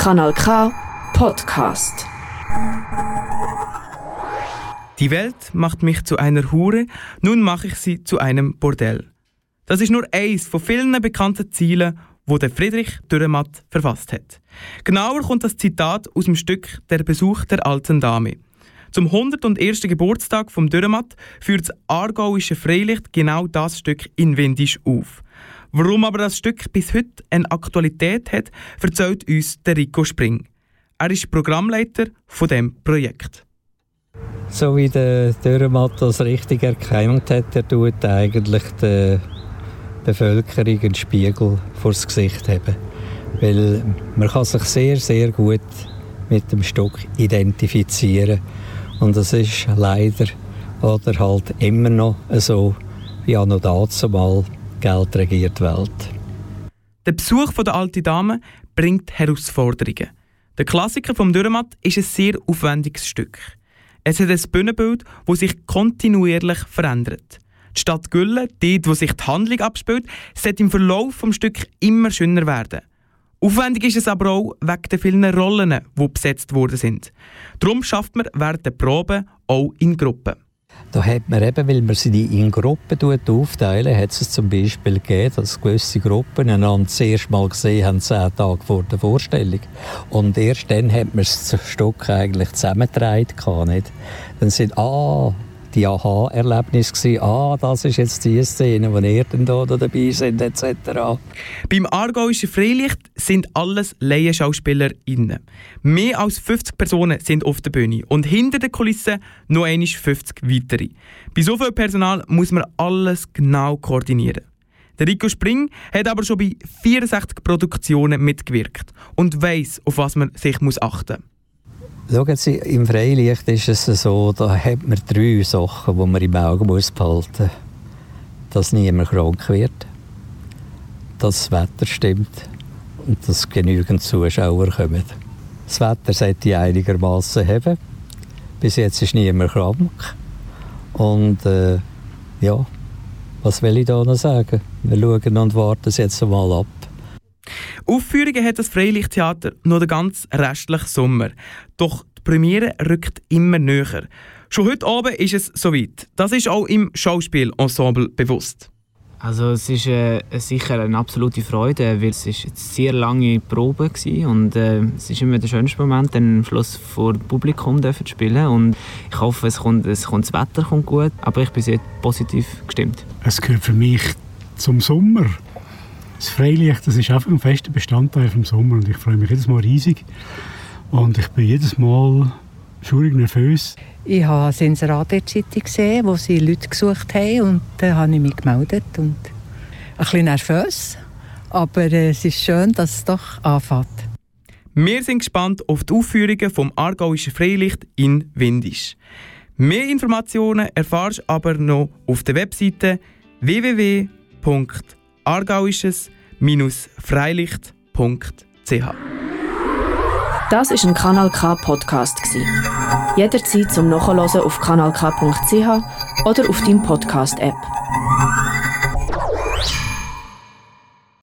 Kanal K Podcast. Die Welt macht mich zu einer Hure, nun mache ich sie zu einem Bordell. Das ist nur eins von vielen bekannten Zielen, wo der Friedrich Dürrematt verfasst hat. Genauer kommt das Zitat aus dem Stück Der Besuch der alten Dame. Zum 101. Geburtstag vom Dürrematt führt das aargauische Freilicht genau das Stück in Windisch auf. Warum aber das Stück bis heute eine Aktualität hat, erzählt uns der Rico Spring. Er ist Programmleiter von dem Projekt. So wie der Dürrematt das richtig erkannt hat, er tut eigentlich der Bevölkerung einen Spiegel vor das Gesicht haben. Weil man kann sich sehr, sehr gut mit dem Stück identifizieren und das ist leider oder halt immer noch so, wie auch noch dazu mal Geld regiert die Welt. Der Besuch der alten Dame bringt Herausforderungen. Der Klassiker vom Dürrematt ist ein sehr aufwendiges Stück. Es hat ein Bühnenbild, das sich kontinuierlich verändert. Die Stadt Gülle, dort wo sich die Handlung abspielt, sollte im Verlauf des Stücks immer schöner werden. Aufwendig ist es aber auch wegen der vielen Rollen, die besetzt worden sind. Darum schafft man während der Probe auch in Gruppen. Da hat man eben, weil man sie in Gruppen aufteilen, hat es zum Beispiel gegeben, dass gewisse Gruppen einander das erste Mal gesehen haben, zehn Tage vor der Vorstellung. Und erst dann hat man das Stück eigentlich zusammengetragen. Nicht? Dann sind, ah, die Aha-Erlebnis ah, das ist jetzt die Szene, wo ihr dann da dabei sind, etc. Beim Aargauischen Freilicht sind alles LaienschauspielerInnen. Mehr als 50 Personen sind auf der Bühne und hinter den Kulissen noch einmal 50 weitere. Bei so viel Personal muss man alles genau koordinieren. Der Rico Spring hat aber schon bei 64 Produktionen mitgewirkt und weiß, auf was man sich achten muss. Schauen Sie, im Freilicht ist es so, da hat man drei Sachen, die man im Auge muss behalten muss. Dass niemand krank wird, dass das Wetter stimmt und dass genügend Zuschauer kommen. Das Wetter sollte einigermaßen haben. Bis jetzt ist niemand krank. Und äh, ja, was will ich da noch sagen? Wir schauen und warten es jetzt mal ab. Aufführungen hat das Freilichttheater noch den ganzen restlichen Sommer. Doch die Premiere rückt immer näher. Schon heute Abend ist es soweit. Das ist auch im Schauspielensemble bewusst. Also es ist äh, sicher eine absolute Freude, weil es ist eine sehr lange Probe war und äh, es ist immer der schönste Moment, dann am Schluss vor Publikum zu spielen und ich hoffe, es kommt, es kommt, das Wetter kommt gut, aber ich bin sehr positiv gestimmt. Es gehört für mich zum Sommer das Freilicht, das ist einfach ein fester Bestandteil vom Sommer und ich freue mich jedes Mal riesig. Und ich bin jedes Mal schurig nervös. Ich habe ein Inserat in Zeitung gesehen, wo sie Leute gesucht haben und da habe ich mich gemeldet und ein bisschen nervös, aber es ist schön, dass es doch anfängt. Wir sind gespannt auf die Aufführungen vom Aargauischen Freilicht in Windisch. Mehr Informationen erfahrst du aber noch auf der Webseite www.aargauisches.com aargauisches-freilicht.ch. Das ist ein Kanal K Podcast Jederzeit zum Nachhören auf kanalk.ch oder auf deinem Podcast App.